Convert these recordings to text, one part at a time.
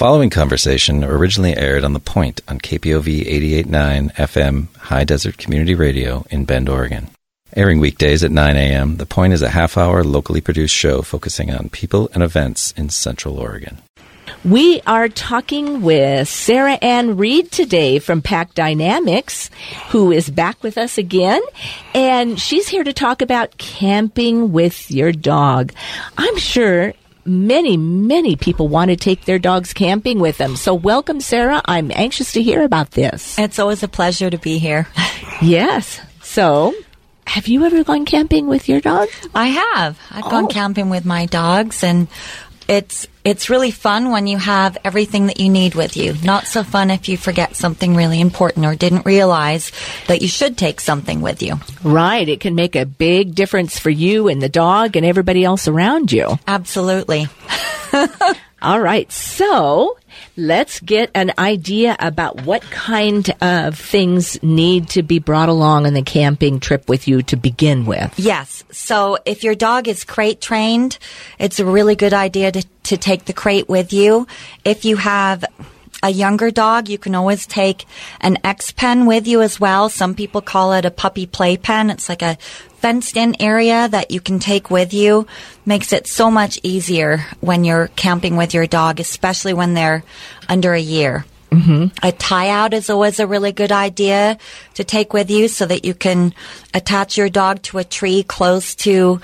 following conversation originally aired on The Point on KPOV 889 FM High Desert Community Radio in Bend, Oregon. Airing weekdays at 9 a.m., The Point is a half hour locally produced show focusing on people and events in Central Oregon. We are talking with Sarah-Anne Reed today from Pack Dynamics, who is back with us again. And she's here to talk about camping with your dog. I'm sure many, many people want to take their dogs camping with them. So, welcome, Sarah. I'm anxious to hear about this. It's always a pleasure to be here. yes. So, have you ever gone camping with your dog? I have. I've Oh. gone camping with my dogs and it's it's really fun when you have everything that you need with you. Not so fun if you forget something really important or didn't realize that you should take something with you. Right. It can make a big difference for you and the dog and everybody else around you. Absolutely. All right. So let's get an idea about what kind of things need to be brought along on the camping trip with you to begin with. Yes. So if your dog is crate trained, it's a really good idea to, to take the crate with you. If you have a younger dog, you can always take an X pen with you as well. Some people call it a puppy play pen. It's like a fenced in area that you can take with you. Makes it so much easier when you're camping with your dog, especially when they're under a year. Mm-hmm. A tie out is always a really good idea to take with you so that you can attach your dog to a tree close to,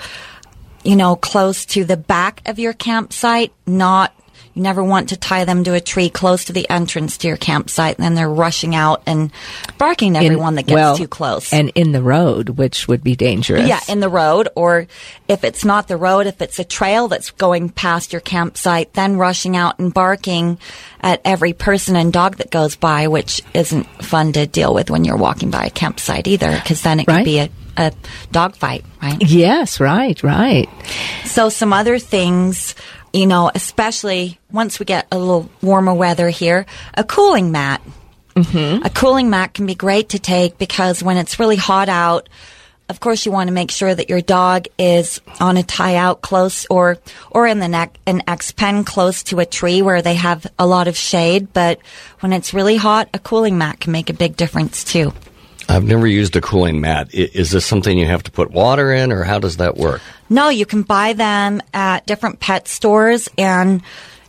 you know, close to the back of your campsite, not you never want to tie them to a tree close to the entrance to your campsite, and then they're rushing out and barking at In- everyone that gets well, too close. And in the road, which would be dangerous. Yeah, in the road, or if it's not the road, if it's a trail that's going past your campsite, then rushing out and barking at every person and dog that goes by, which isn't fun to deal with when you're walking by a campsite either, because then it Right. could be a, a dog fight, right? Yes, right, right. So some other things, you know, especially once we get a little warmer weather here, a cooling mat. Mm-hmm. A cooling mat can be great to take because when it's really hot out, of course you want to make sure that your dog is on a tie out close or or in the neck an X pen close to a tree where they have a lot of shade, but when it's really hot, a cooling mat can make a big difference too. I've never used a cooling mat. Is this something you have to put water in, or how does that work? No, you can buy them at different pet stores and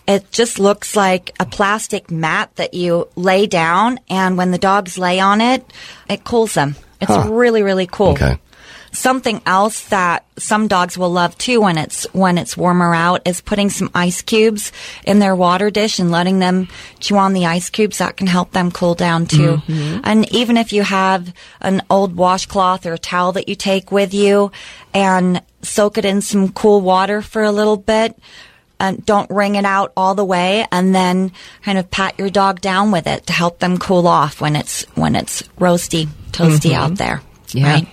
it just looks like a plastic mat that you lay down and when the dogs lay on it, it cools them. It's Huh. really, really cool. Okay. Something else that some dogs will love too when it's when it's warmer out is putting some ice cubes in their water dish and letting them chew on the ice cubes. That can help them cool down too. Mm-hmm. And even if you have an old washcloth or a towel that you take with you and soak it in some cool water for a little bit, and don't wring it out all the way and then kind of pat your dog down with it to help them cool off when it's when it's roasty toasty mm-hmm. out there Yeah. right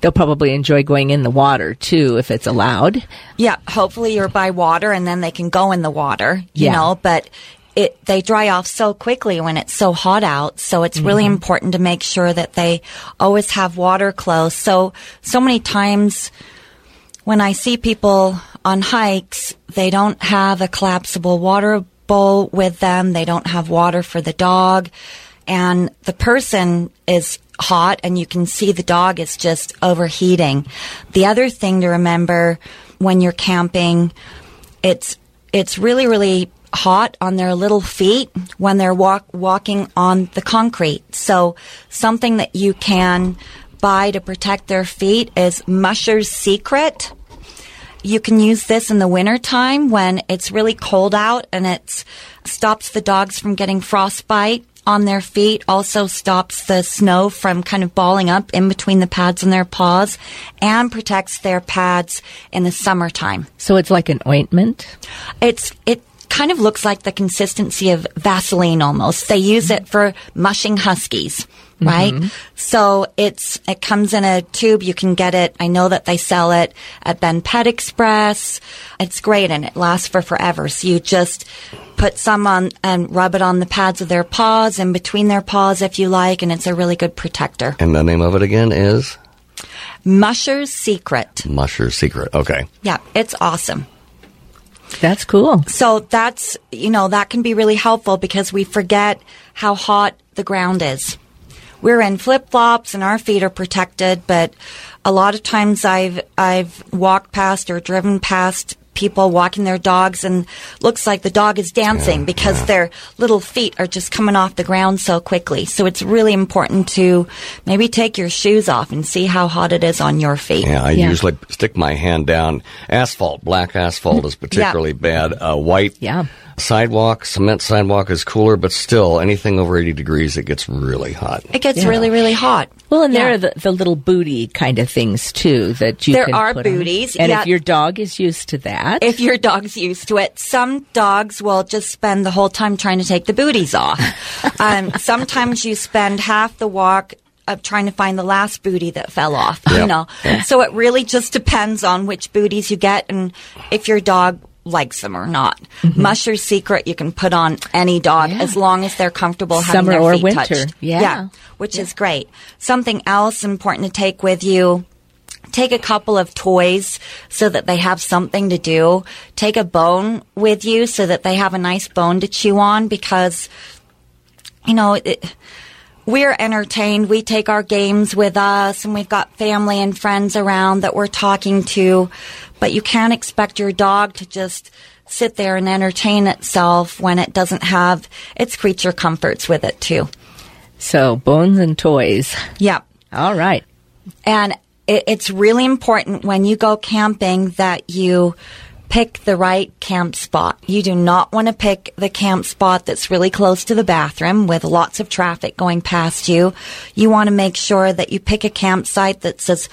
They'll probably enjoy going in the water too if it's allowed. yeah hopefully you're by water and then they can go in the water you Yeah. know but it they dry off so quickly when it's so hot out so it's really mm-hmm. important to make sure that they always have water close so so many times when I see people on hikes, they don't have a collapsible water bowl with them. They don't have water for the dog. And the person is hot and you can see the dog is just overheating. The other thing to remember when you're camping, it's, it's really, really hot on their little feet when they're walk, walking on the concrete. So something that you can buy to protect their feet is Musher's Secret. You can use this in the wintertime when it's really cold out and it stops the dogs from getting frostbite on their feet, also stops the snow from kind of balling up in between the pads on their paws, and protects their pads in the summertime. So it's like an ointment. It's it kind of looks like the consistency of Vaseline almost. They use it for mushing huskies, right? Mm-hmm. So it's it comes in a tube. You can get it. I know that they sell it at Bend Pet Express. It's great and it lasts for forever. So you just put some on and rub it on the pads of their paws and between their paws if you like, and it's a really good protector. And the name of it again is Musher's Secret. Musher's Secret. Okay. Yeah, it's awesome. That's cool. So that's, you know, that can be really helpful because we forget how hot the ground is. We're in flip flops and our feet are protected, but a lot of times I've, I've walked past or driven past people walking their dogs and looks like the dog is dancing Yeah, because yeah. their little feet are just coming off the ground so quickly. So it's really important to maybe take your shoes off and see how hot it is on your feet. Yeah, I Yeah. usually stick my hand down. Asphalt, black asphalt is particularly bad. Uh, white Yeah. sidewalk, cement sidewalk is cooler, but still, anything over 80 degrees, it gets really hot. It gets Yeah. really, really hot. Well, and there are the, the little booty kind of things too that you There can are put on. booties, and yeah. if your dog is used to that, if your dog's used to it. Some dogs will just spend the whole time trying to take the booties off. um, sometimes you spend half the walk of trying to find the last booty that fell off. You Yep. know, so it really just depends on which booties you get and if your dog likes them or not. Musher's secret you can put on any dog Mm-hmm. Yeah. as long as they're comfortable having Summer their or feet winter. touched. Yeah. which is great. Something else important to take with you take a couple of toys so that they have something to do. Take a bone with you so that they have a nice bone to chew on because, you know, it, we're entertained. We take our games with us and we've got family and friends around that we're talking to, but you can't expect your dog to just sit there and entertain itself when it doesn't have its creature comforts with it too. so bones and toys. Yep. All right. And it, it's really important when you go camping that you pick the right camp spot. You do not want to pick the camp spot that's really close to the bathroom with lots of traffic going past you. You want to make sure that you pick a campsite that's as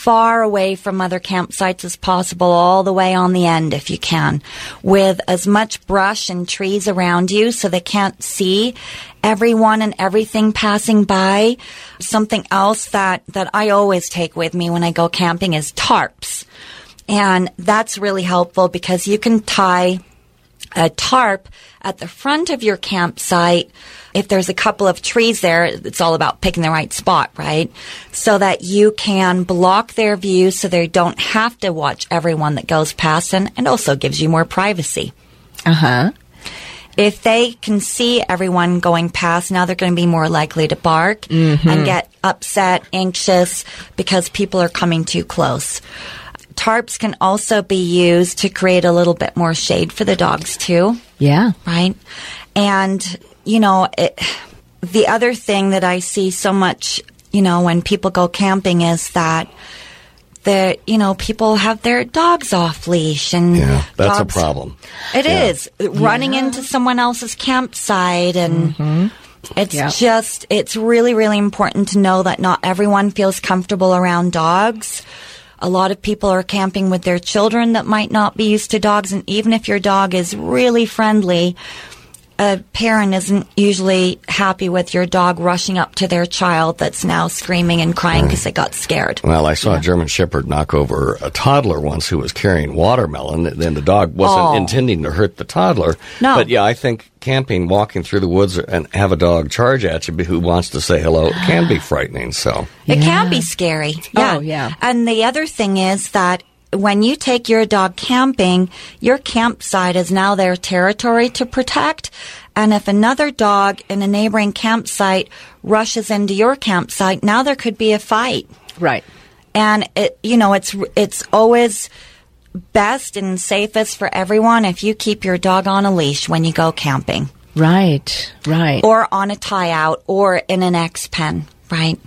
far away from other campsites as possible, all the way on the end if you can, with as much brush and trees around you so they can't see everyone and everything passing by. Something else that, that I always take with me when I go camping is tarps. And that's really helpful because you can tie a tarp at the front of your campsite. If there's a couple of trees there, it's all about picking the right spot, right? So that you can block their view so they don't have to watch everyone that goes past and, and also gives you more privacy. Uh huh. If they can see everyone going past, now they're going to be more likely to bark and get upset, anxious because people are coming too close. Tarps can also be used to create a little bit more shade for the dogs too Yeah. right? And, you know, it, the other thing that I see so much, you know, when people go camping is that the, you know, people have their dogs off leash and Yeah, that's a problem. It Yeah. is running into someone else's campsite and mm-hmm. it's Yeah. just it's really really important to know that not everyone feels comfortable around dogs. A lot of people are camping with their children that might not be used to dogs and even if your dog is really friendly, a parent isn't usually happy with your dog rushing up to their child that's now screaming and crying because they got scared. Well, I saw a German Shepherd knock over a toddler once who was carrying watermelon. Then the dog wasn't Oh. intending to hurt the toddler. No. But yeah, I think camping, walking through the woods, and have a dog charge at you who wants to say hello can be frightening. So It can be scary. Oh, yeah. And the other thing is that when you take your dog camping, your campsite is now their territory to protect. And if another dog in a neighboring campsite rushes into your campsite, now there could be a fight. Right. And it, you know, it's, it's always best and safest for everyone if you keep your dog on a leash when you go camping Right. Right. or on a tie out or in an X pen, right?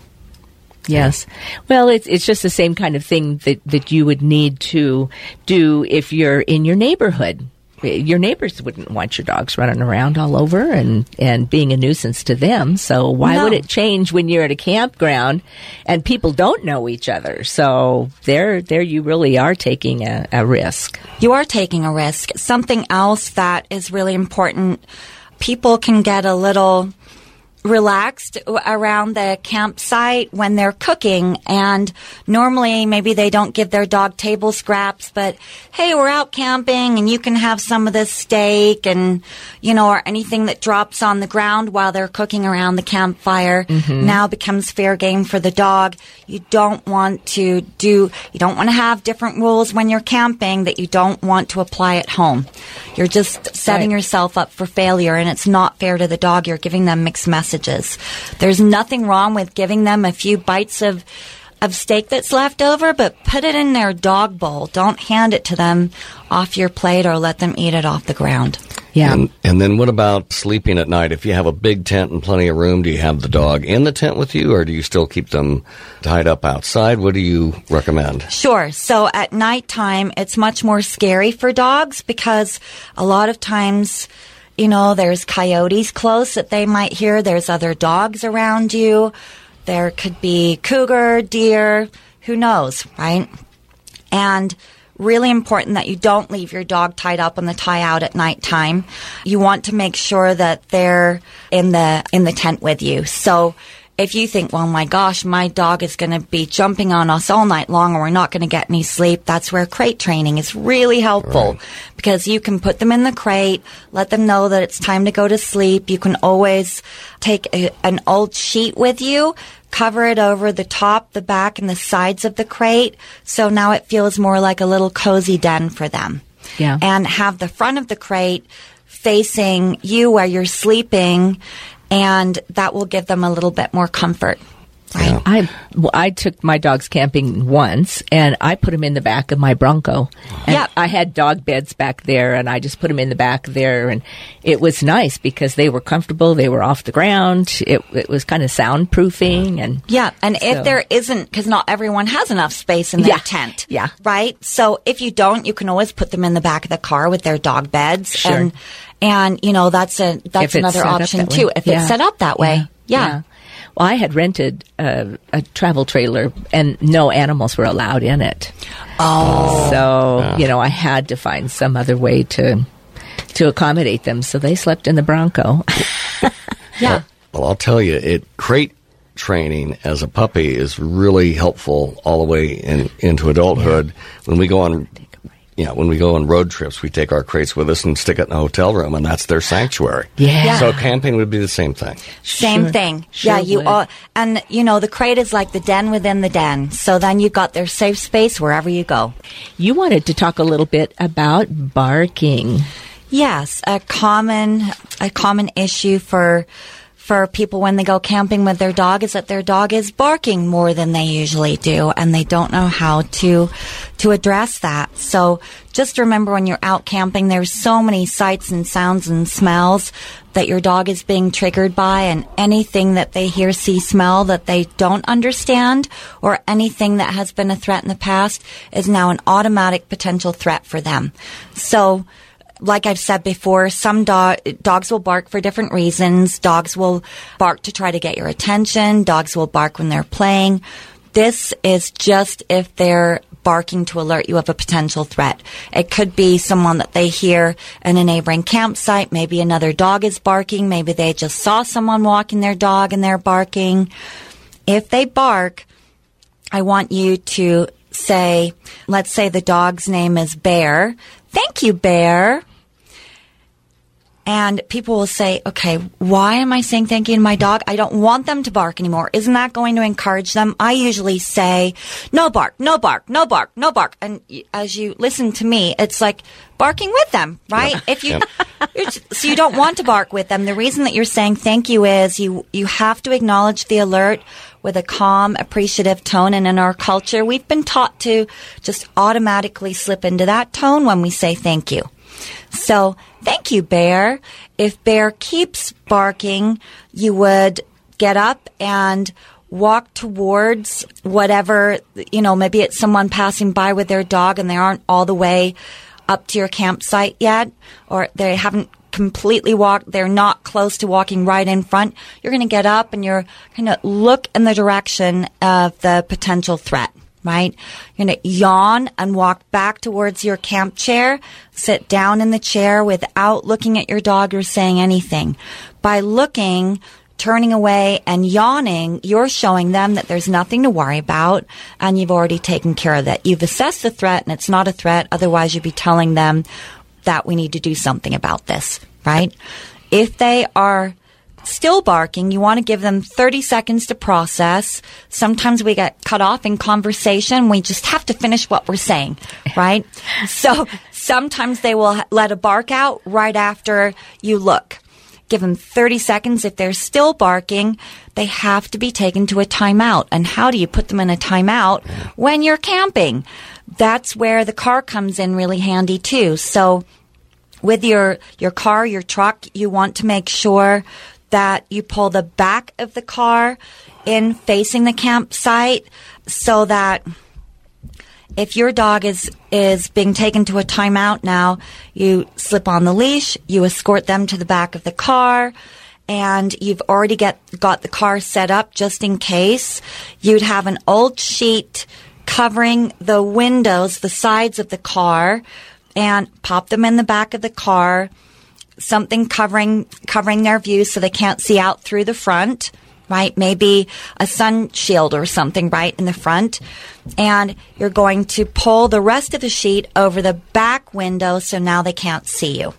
Yes. Well, it's it's just the same kind of thing that that you would need to do if you're in your neighborhood. Your neighbors wouldn't want your dogs running around all over and and being a nuisance to them. So why No. would it change when you're at a campground and people don't know each other? So there there you really are taking a, a risk. You are taking a risk. Something else that is really important, people can get a little relaxed around the campsite when they're cooking. And normally maybe they don't give their dog table scraps but hey we're out camping and you can have some of this steak and you know or anything that drops on the ground while they're cooking around the campfire mm-hmm. now becomes fair game for the dog. You don't want to do you don't want to have different rules when you're camping that you don't want to apply at home. You're just setting Right. yourself up for failure and it's not fair to the dog. You're giving them mixed messages there's nothing wrong with giving them a few bites of of steak that's left over but put it in their dog bowl don't hand it to them off your plate or let them eat it off the ground Yeah. And, and then what about sleeping at night? If you have a big tent and plenty of room, do you have the dog in the tent with you or do you still keep them tied up outside? What do you recommend? Sure. So at nighttime, it's much more scary for dogs because a lot of times, you know, there's coyotes close that they might hear. There's other dogs around you. There could be cougar, deer, who knows, right? And really important that you don't leave your dog tied up on the tie out at nighttime. You want to make sure that they're in the in the tent with you. So if you think, well, my gosh, my dog is going to be jumping on us all night long and we're not going to get any sleep, that's where crate training is really helpful because you can put them in the crate, let them know that it's time to go to sleep. You can always take a, an old sheet with you, cover it over the top, the back, and the sides of the crate. So now it feels more like a little cozy den for them. Yeah. And have the front of the crate facing you where you're sleeping, and that will give them a little bit more comfort. Right. I I took my dogs camping once, and I put them in the back of my Bronco. And Yep. I had dog beds back there, and I just put them in the back there, and it was nice because they were comfortable. They were off the ground. It, it was kind of soundproofing, and Yeah, and So- if there isn't, because not everyone has enough space in their Yeah, tent. yeah. Right? So if you don't, you can always put them in the back of the car with their dog beds. Sure. And, and, you know, that's a, that's If another option that way. too, if Yeah. it's set up that way. Yeah. Well, I had rented a, a travel trailer, and no animals were allowed in it. Oh, so you know, I had to find some other way to to accommodate them. So they slept in the Bronco. Yeah. Well, I'll tell you, it crate training as a puppy is really helpful all the way in, into adulthood. When we go on, yeah, when we go on road trips, we take our crates with us and stick it in a hotel room, and that's their sanctuary. Yeah. So camping would be the same thing. Same Sure. thing. Sure yeah, you would. all, and you know, the crate is like the den within the den. So then you've got their safe space wherever you go. You wanted to talk a little bit about barking. Yes, a common a common issue for for people when they go camping with their dog is that their dog is barking more than they usually do and they don't know how to to address that. So just remember when you're out camping there's so many sights and sounds and smells that your dog is being triggered by and anything that they hear, see, smell that they don't understand or anything that has been a threat in the past is now an automatic potential threat for them. So like I've said before, some dog, dogs will bark for different reasons. Dogs will bark to try to get your attention. Dogs will bark when they're playing. This is just if they're barking to alert you of a potential threat. It could be someone that they hear in a neighboring campsite. Maybe another dog is barking. Maybe they just saw someone walking their dog and they're barking. If they bark, I want you to say, let's say the dog's name is Bear. Thank you, Bear. And people will say, okay, why am I saying thank you to my dog? I don't want them to bark anymore. Isn't that going to encourage them? I usually say, no bark, no bark, no bark, no bark. And as you listen to me, it's like barking with them, right? If you, you're so you don't want to bark with them. The reason that you're saying thank you is you, you have to acknowledge the alert with a calm, appreciative tone. And in our culture, we've been taught to just automatically slip into that tone when we say thank you. So, thank you, Bear. If Bear keeps barking, you would get up and walk towards whatever, you know, maybe it's someone passing by with their dog and they aren't all the way up to your campsite yet, or they haven't completely walked, they're not close to walking right in front. You're going to get up and you're going to look in the direction of the potential threat right? You're going to yawn and walk back towards your camp chair, sit down in the chair without looking at your dog or saying anything. By looking, turning away and yawning, you're showing them that there's nothing to worry about and you've already taken care of that. You've assessed the threat and it's not a threat. Otherwise, you'd be telling them that we need to do something about this, right? If they are still barking, you want to give them 30 seconds to process. Sometimes we get cut off in conversation. We just have to finish what we're saying, right? so sometimes they will let a bark out right after you look. Give them 30 seconds. If they're still barking, they have to be taken to a timeout. And how do you put them in a timeout when you're camping? That's where the car comes in really handy too. So with your, your car, your truck, you want to make sure that you pull the back of the car in facing the campsite so that if your dog is is being taken to a timeout now, you slip on the leash, you escort them to the back of the car, and you've already get got the car set up just in case. You'd have an old sheet covering the windows, the sides of the car, and pop them in the back of the car. Something covering covering their view so they can't see out through the front right? Maybe a sun shield or something right in the front. And you're going to pull the rest of the sheet over the back window so now they can't see you.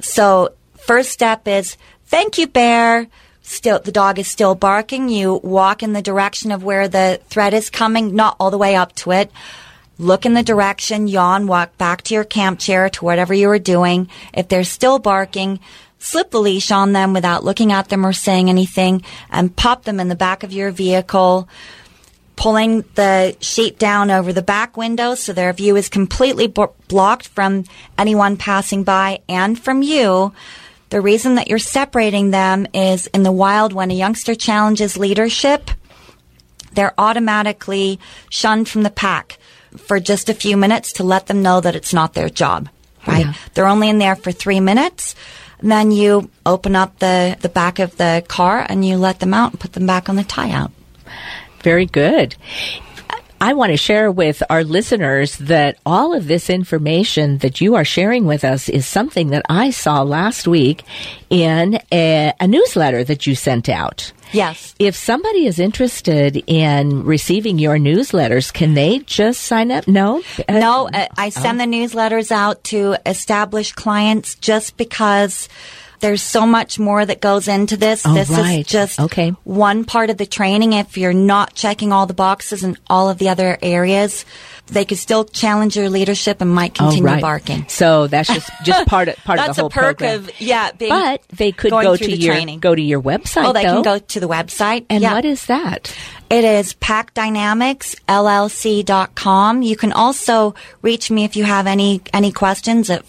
So first step is thank you, bear. Still, the dog is still barking. You walk in the direction of where the threat is coming, not all the way up to it. Look in the direction, yawn, walk back to your camp chair, to whatever you were doing. If they're still barking, slip the leash on them without looking at them or saying anything and pop them in the back of your vehicle, pulling the sheet down over the back window so their view is completely b- blocked from anyone passing by and from you. The reason that you're separating them is in the wild when a youngster challenges leadership, they're automatically shunned from the pack for just a few minutes to let them know that it's not their job, right? Yeah. They're only in there for three minutes. And then you open up the, the back of the car and you let them out and put them back on the tie out. Very good. I want to share with our listeners that all of this information that you are sharing with us is something that I saw last week in a, a newsletter that you sent out. Yes. If somebody is interested in receiving your newsletters, can they just sign up? No? No, uh, I send oh. the newsletters out to established clients just because there's so much more that goes into this. Oh, this right. is just okay. one part of the training. If you're not checking all the boxes in all of the other areas, they could still challenge your leadership and might oh, continue oh, right. barking. So that's just just part of part of the whole a perk program. of yeah. but they could go to your training. go to your website. Oh, they though. can go to the website. And yeah. what is that? It is packdynamicsllc.com. You can also reach me if you have any any questions at